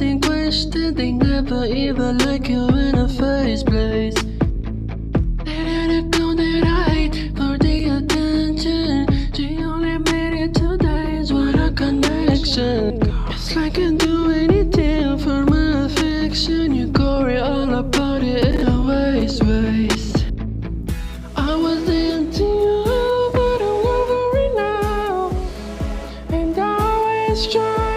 in question they never even look you in the first place. They let it go they right for the attention. She only made it two days What a connection. It's like I do anything for my affection. You worry all about it in a waste, waste. I was into but I'm over it now. And I was trying.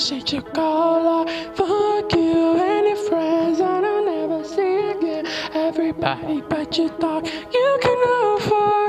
appreciate you call. I fuck you and your friends i I'll never see again. Everybody but you thought you can love her.